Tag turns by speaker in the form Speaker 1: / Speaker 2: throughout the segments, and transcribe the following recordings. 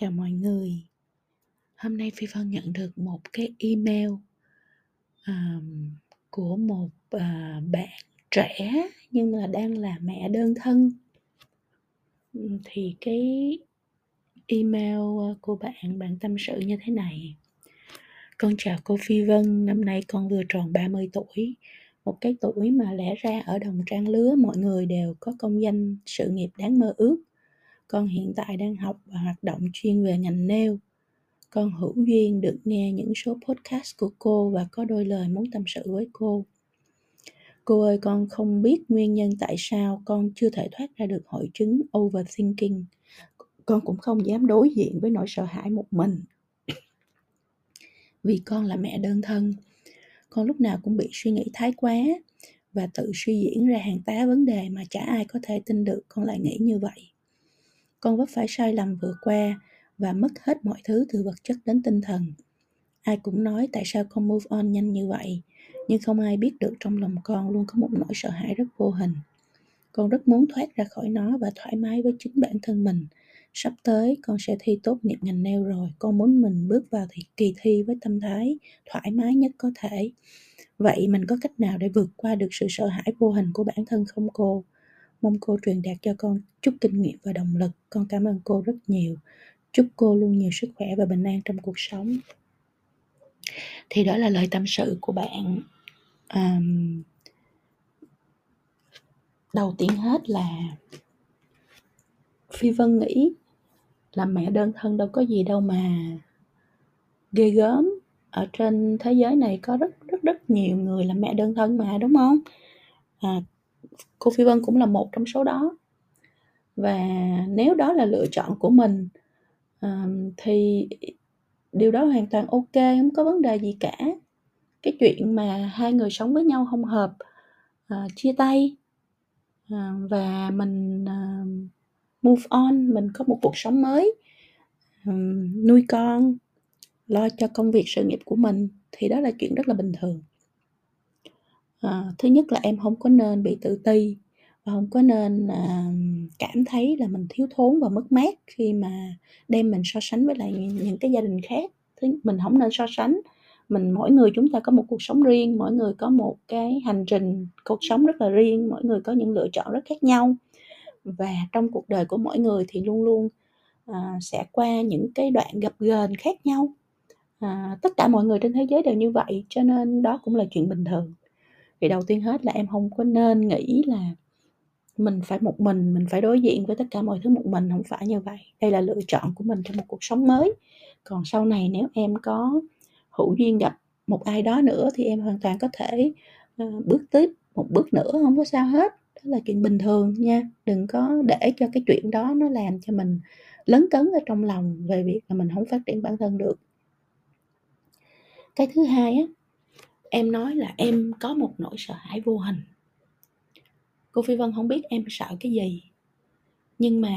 Speaker 1: Chào mọi người. Hôm nay Phi Vân nhận được một cái email um, của một uh, bạn trẻ nhưng mà đang là mẹ đơn thân. Thì cái email ờ, của bạn bạn tâm sự như thế này. Con chào cô Phi Vân, năm nay con vừa tròn 30 tuổi. Một cái tuổi mà lẽ ra ở đồng trang lứa mọi người đều có công danh sự nghiệp đáng mơ ước con hiện tại đang học và hoạt động chuyên về ngành nail. Con hữu duyên được nghe những số podcast của cô và có đôi lời muốn tâm sự với cô. Cô ơi, con không biết nguyên nhân tại sao con chưa thể thoát ra được hội chứng overthinking. Con cũng không dám đối diện với nỗi sợ hãi một mình. Vì con là mẹ đơn thân, con lúc nào cũng bị suy nghĩ thái quá và tự suy diễn ra hàng tá vấn đề mà chả ai có thể tin được con lại nghĩ như vậy con vấp phải sai lầm vừa qua và mất hết mọi thứ từ vật chất đến tinh thần. Ai cũng nói tại sao con move on nhanh như vậy, nhưng không ai biết được trong lòng con luôn có một nỗi sợ hãi rất vô hình. Con rất muốn thoát ra khỏi nó và thoải mái với chính bản thân mình. Sắp tới con sẽ thi tốt nghiệp ngành nail rồi, con muốn mình bước vào thì kỳ thi với tâm thái thoải mái nhất có thể. Vậy mình có cách nào để vượt qua được sự sợ hãi vô hình của bản thân không cô? Mong cô truyền đạt cho con chút kinh nghiệm và động lực. Con cảm ơn cô rất nhiều. Chúc cô luôn nhiều sức khỏe và bình an trong cuộc sống. Thì đó là lời tâm sự của bạn. Um, đầu tiên hết là Phi Vân nghĩ là mẹ đơn thân đâu có gì đâu mà ghê gớm ở trên thế giới này có rất rất rất nhiều người là mẹ đơn thân mà đúng không à, cô Phi Vân cũng là một trong số đó. Và nếu đó là lựa chọn của mình thì điều đó hoàn toàn ok không có vấn đề gì cả. Cái chuyện mà hai người sống với nhau không hợp uh, chia tay uh, và mình uh, move on mình có một cuộc sống mới um, nuôi con lo cho công việc sự nghiệp của mình thì đó là chuyện rất là bình thường à, thứ nhất là em không có nên bị tự ti và hông có nên, à, cảm thấy là mình thiếu thốn và mất mát khi mà đem mình so sánh với lại những những cái gia đình khác. Thứ mình không nên so sánh, mình mỗi người chúng ta có một cuộc sống riêng, mỗi người có một cái hành trình cuộc sống rất là riêng, mỗi người có những lựa chọn rất khác nhau. Và trong cuộc đời của mỗi người thì luôn luôn, à, sẽ qua những cái đoạn gập ghềnh khác nhau. À, tất cả mọi người trên thế giới đều như vậy, cho nên đó cũng là chuyện bình thường. Thì đầu tiên hết là em không có nên nghĩ là mình phải một mình, mình phải đối diện với tất cả mọi thứ một mình, không phải như vậy. Đây là lựa chọn của mình trong một cuộc sống mới. Còn sau này nếu em có hữu duyên gặp một ai đó nữa thì em hoàn toàn có thể, ờ, bước tiếp một bước nữa, không có sao hết. Đó là chuyện bình thường nha, đừng có để cho cái chuyện đó nó làm cho mình lấn cấn ở trong lòng về việc là mình không phát triển bản thân được. Cái thứ hai á, em nói là em có một nỗi sợ hãi vô hình. Cô phi vân không biết em sợ cái gì. Nhưng mà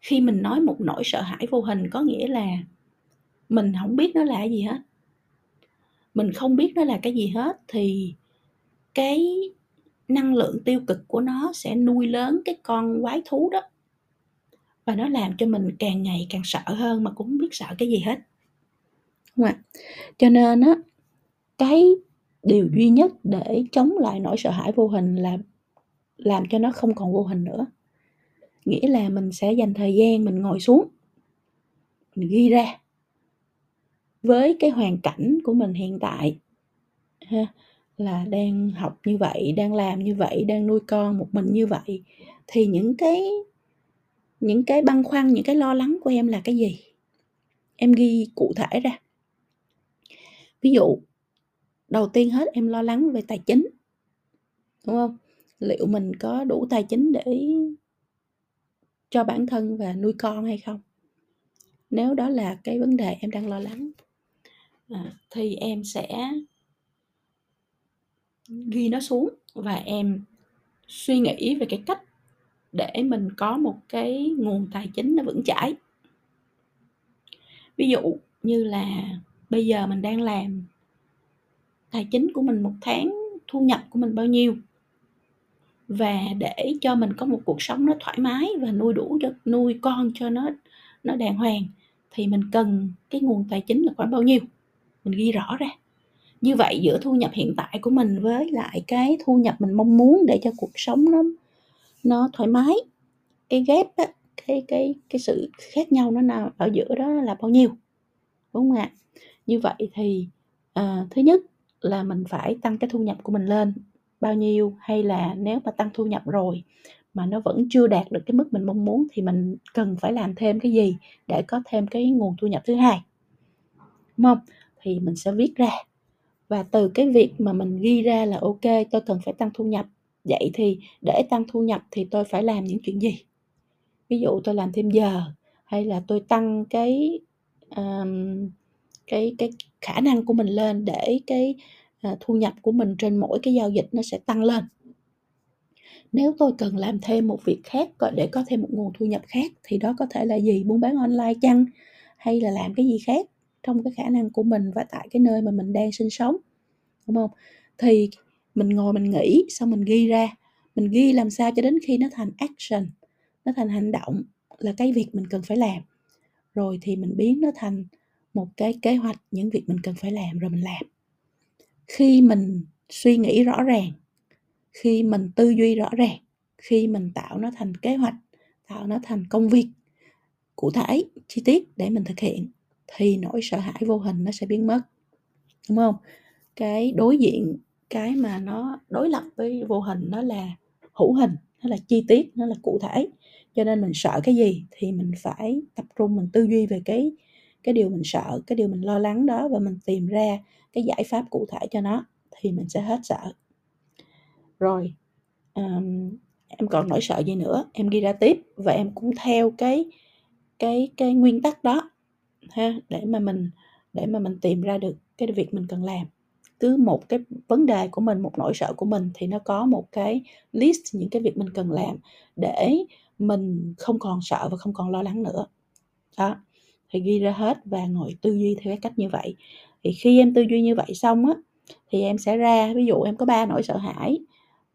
Speaker 1: khi mình nói một nỗi sợ hãi vô hình có nghĩa là mình không biết nó là cái gì hết. Mình không biết nó là cái gì hết thì cái năng lượng tiêu cực của nó sẽ nuôi lớn cái con quái thú đó. Và nó làm cho mình càng ngày càng sợ hơn mà cũng không biết sợ cái gì hết. Đúng không ạ cho nên á cái điều duy nhất để chống lại nỗi sợ hãi vô hình là làm cho nó không còn vô hình nữa. Nghĩa là mình sẽ dành thời gian mình ngồi xuống, mình ghi ra. Với cái hoàn cảnh của mình hiện tại, ha, là đang học như vậy, đang làm như vậy, đang nuôi con một mình như vậy, thì những cái những cái băn khoăn, những cái lo lắng của em là cái gì? Em ghi cụ thể ra. Ví dụ đầu tiên hết em lo lắng về tài chính đúng không? Liệu mình có đủ tài chính để cho bản thân và nuôi con hay không? Nếu đó là cái vấn đề em đang lo lắng à, thì em sẽ ghi nó xuống và em suy nghĩ về cái cách để mình có một cái nguồn tài chính nó vững chãi. Ví dụ như là bây giờ mình đang làm tài chính của mình một tháng thu nhập của mình bao nhiêu. Và để cho mình có một cuộc sống nó thoải mái và nuôi đủ cho nuôi con cho nó nó đàng hoàng thì mình cần cái nguồn tài chính là khoảng bao nhiêu? Mình ghi rõ ra. Như vậy giữa thu nhập hiện tại của mình với lại cái thu nhập mình mong muốn để cho cuộc sống nó nó thoải mái cái ghép á, cái cái cái sự khác nhau nó nào ở giữa đó là bao nhiêu? Đúng không ạ? Như vậy thì à, thứ nhất là mình phải tăng cái thu nhập của mình lên bao nhiêu hay là nếu mà tăng thu nhập rồi mà nó vẫn chưa đạt được cái mức mình mong muốn thì mình cần phải làm thêm cái gì để có thêm cái nguồn thu nhập thứ hai? Đúng không? Thì mình sẽ viết ra. Và từ cái việc mà mình ghi ra là ok tôi cần phải tăng thu nhập vậy thì để tăng thu nhập thì tôi phải làm những chuyện gì? Ví dụ tôi làm thêm giờ hay là tôi tăng cái um, cái cái khả năng của mình lên để cái à, thu nhập của mình trên mỗi cái giao dịch nó sẽ tăng lên. Nếu tôi cần làm thêm một việc khác để có thêm một nguồn thu nhập khác, thì đó có thể là gì? Buôn bán online chăng? Hay là làm cái gì khác trong cái khả năng của mình và tại cái nơi mà mình đang sinh sống, đúng không? Thì mình ngồi mình nghĩ, xong mình ghi ra. Mình ghi làm sao cho đến khi nó thành action, nó thành hành động là cái việc mình cần phải làm. Rồi thì mình biến nó thành một cái kế hoạch, những việc mình cần phải làm rồi mình làm. Khi mình suy nghĩ rõ ràng, khi mình tư duy rõ ràng, khi mình tạo nó thành kế hoạch, tạo nó thành công việc cụ thể, chi tiết để mình thực hiện, thì nỗi sợ hãi vô hình nó sẽ biến mất. Đúng không? Cái đối diện, cái mà nó đối lập với vô hình nó là hữu hình, nó là chi tiết, nó là cụ thể. Cho nên mình sợ cái gì thì mình phải tập trung, mình tư duy về cái cái điều mình sợ cái điều mình lo lắng đó và mình tìm ra cái giải pháp cụ thể cho nó thì mình sẽ hết sợ. Rồi um, em còn nỗi sợ gì nữa? Em ghi ra tiếp và em cũng theo cái cái cái nguyên tắc đó ha để mà mình để mà mình tìm ra được cái việc mình cần làm. Cứ một cái vấn đề của mình một nỗi sợ của mình thì nó có một cái list những cái việc mình cần làm để mình không còn sợ và không còn lo lắng nữa. Đó thì ghi ra hết và ngồi tư duy theo cái cách như vậy. Thì khi em tư duy như vậy xong á, thì em sẽ ra, ví dụ em có ba nỗi sợ hãi,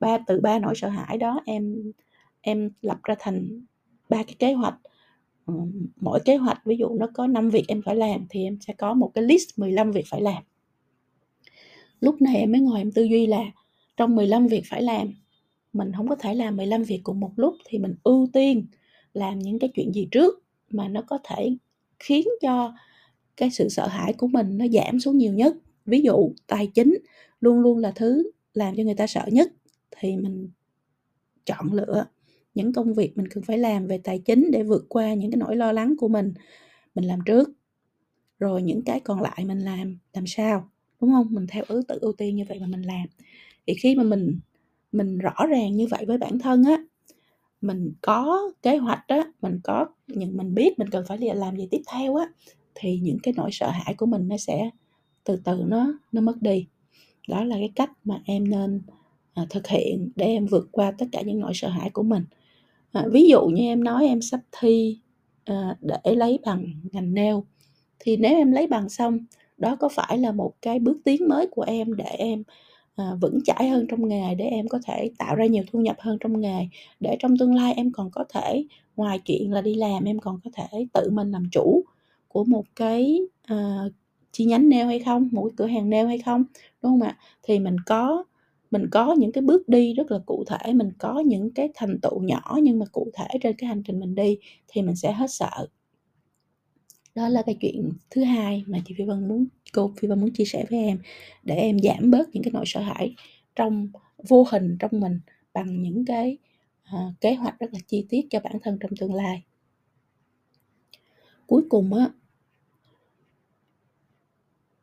Speaker 1: ba, từ ba nỗi sợ hãi đó em em lập ra thành ba cái kế hoạch. Ừ, mỗi kế hoạch ví dụ nó có 5 việc em phải làm thì em sẽ có một cái list 15 việc phải làm. Lúc này em mới ngồi em tư duy là trong 15 việc phải làm, mình không có thể làm 15 việc cùng một lúc thì mình ưu tiên làm những cái chuyện gì trước mà nó có thể khiến cho cái sự sợ hãi của mình nó giảm xuống nhiều nhất. Ví dụ, tài chính luôn luôn là thứ làm cho người ta sợ nhất, thì mình chọn lựa những công việc mình cần phải làm về tài chính để vượt qua những cái nỗi lo lắng của mình mình làm trước. Rồi những cái còn lại mình làm làm sao, đúng không? Mình theo thứ tự ưu tiên như vậy mà mình làm. Thì khi mà mình mình rõ ràng như vậy với bản thân á mình có kế hoạch á mình có những mình biết mình cần phải làm gì tiếp theo á thì những cái nỗi sợ hãi của mình nó sẽ từ từ nó nó mất đi. Đó là cái cách mà em nên à, thực hiện để em vượt qua tất cả những nỗi sợ hãi của mình. À, ví dụ như em nói em sắp thi à, để lấy bằng ngành nail thì nếu em lấy bằng xong đó có phải là một cái bước tiến mới của em để em à, vững chãi hơn trong nghề để em có thể tạo ra nhiều thu nhập hơn trong nghề. Để trong tương lai em còn có thể ngoài chuyện là đi làm em còn có thể tự mình làm chủ của một cái à, chi nhánh nail hay không một cái cửa hàng nail hay không đúng không ạ? Thì mình có mình có những cái bước đi rất là cụ thể mình có những cái thành tựu nhỏ nhưng mà cụ thể trên cái hành trình mình đi thì mình sẽ hết sợ đó là cái chuyện thứ hai mà chị Phi Vân muốn cô Phi Vân muốn chia sẻ với em để em giảm bớt những cái nỗi sợ hãi trong vô hình trong mình bằng những cái uh, kế hoạch rất là chi tiết cho bản thân trong tương lai. Cuối cùng á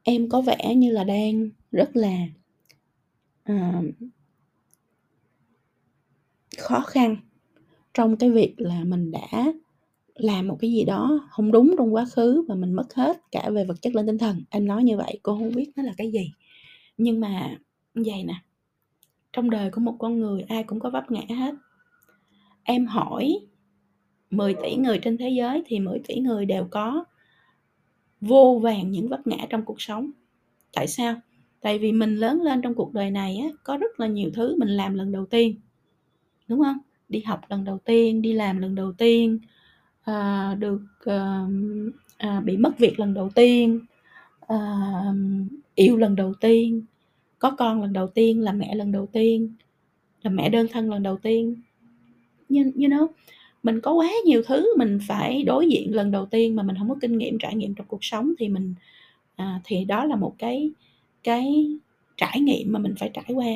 Speaker 1: em có vẻ như là đang rất là uh, khó khăn trong cái việc là mình đã làm một cái gì đó không đúng trong quá khứ và mình mất hết cả về vật chất lẫn tinh thần. Em nói như vậy cô không biết nó là cái gì. Nhưng mà vậy nè trong đời của một con người ai cũng có vấp ngã hết. Em hỏi 10 tỷ người trên thế giới thì 10 tỷ người đều có vô vàng những vấp ngã trong cuộc sống. Tại sao? Tại vì mình lớn lên trong cuộc đời này á, có rất là nhiều thứ mình làm lần đầu tiên. Đúng không? Đi học lần đầu tiên đi làm lần đầu tiên à, được à, à, bị mất việc lần đầu tiên à, yêu lần đầu tiên có con lần đầu tiên là mẹ lần đầu tiên là mẹ đơn thân lần đầu tiên. You, you know mình có quá nhiều thứ mình phải đối diện lần đầu tiên mà mình không có kinh nghiệm trải nghiệm trong cuộc sống thì mình à, thì đó là một cái cái trải nghiệm mà mình phải trải qua.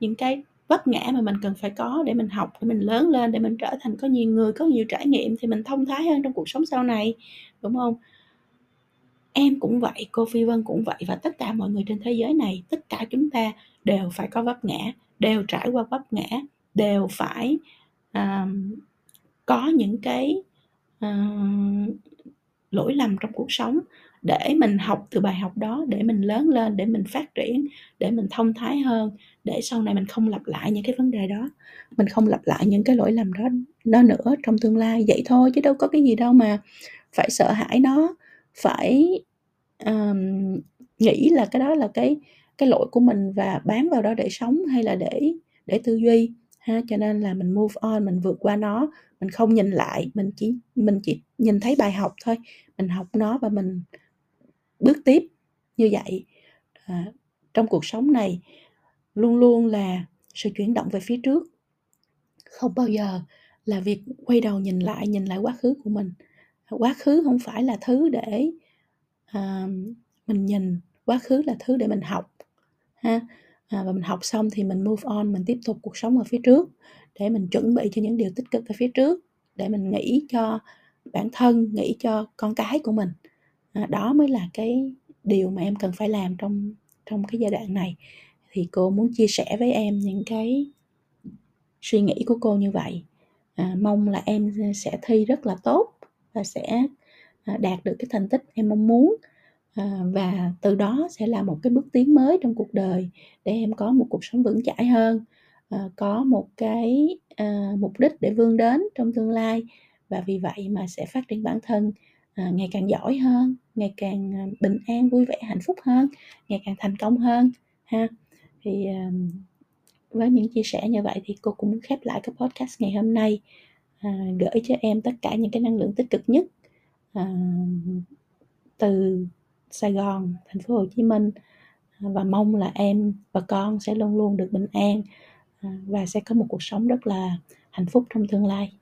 Speaker 1: Những cái vấp ngã mà mình cần phải có để mình học để mình lớn lên để mình trở thành có nhiều người có nhiều trải nghiệm thì mình thông thái hơn trong cuộc sống sau này đúng không? Em cũng vậy cô phi vân cũng vậy và tất cả mọi người trên thế giới này tất cả chúng ta đều phải có vấp ngã đều trải qua vấp ngã đều phải uh, có những cái uh, lỗi lầm trong cuộc sống để mình học từ bài học đó để mình lớn lên để mình phát triển để mình thông thái hơn để sau này mình không lặp lại những cái vấn đề đó. Mình không lặp lại những cái lỗi lầm đó đó nữa trong tương lai. Vậy thôi chứ đâu có cái gì đâu mà phải sợ hãi nó. Phải um, nghĩ là cái đó là cái cái lỗi của mình và bám vào đó để sống hay là để để tư duy ha? Cho nên là mình move on mình vượt qua nó. Mình không nhìn lại mình chỉ mình chỉ nhìn thấy bài học thôi. Mình học nó và mình bước tiếp như vậy. À, trong cuộc sống này luôn luôn là sự chuyển động về phía trước. Không bao giờ là việc quay đầu nhìn lại nhìn lại quá khứ của mình. Quá khứ không phải là thứ để à, mình nhìn quá khứ là thứ để mình học ha. À, và mình học xong thì mình move on mình tiếp tục cuộc sống ở phía trước để mình chuẩn bị cho những điều tích cực ở phía trước để mình nghĩ cho bản thân nghĩ cho con cái của mình à, đó mới là cái điều mà em cần phải làm trong trong cái giai đoạn này. Thì cô muốn chia sẻ với em những cái suy nghĩ của cô như vậy. À, mong là em sẽ thi rất là tốt và sẽ ờ, đạt được cái thành tích em mong muốn. À, và từ đó sẽ là một cái bước tiến mới trong cuộc đời để em có một cuộc sống vững chãi hơn à, có một cái à, mục đích để vươn đến trong tương lai. Và vì vậy mà sẽ phát triển bản thân À, ngày càng giỏi hơn ngày càng à, bình an vui vẻ hạnh phúc hơn ngày càng thành công hơn ha. Thì à, với những chia sẻ như vậy thì cô cũng muốn khép lại cái podcast ngày hôm nay à, gửi cho em tất cả những cái năng lượng tích cực nhất à, từ Sài Gòn, thành phố Hồ Chí Minh và mong là em và con sẽ luôn luôn được bình an và sẽ có một cuộc sống rất là hạnh phúc trong tương lai.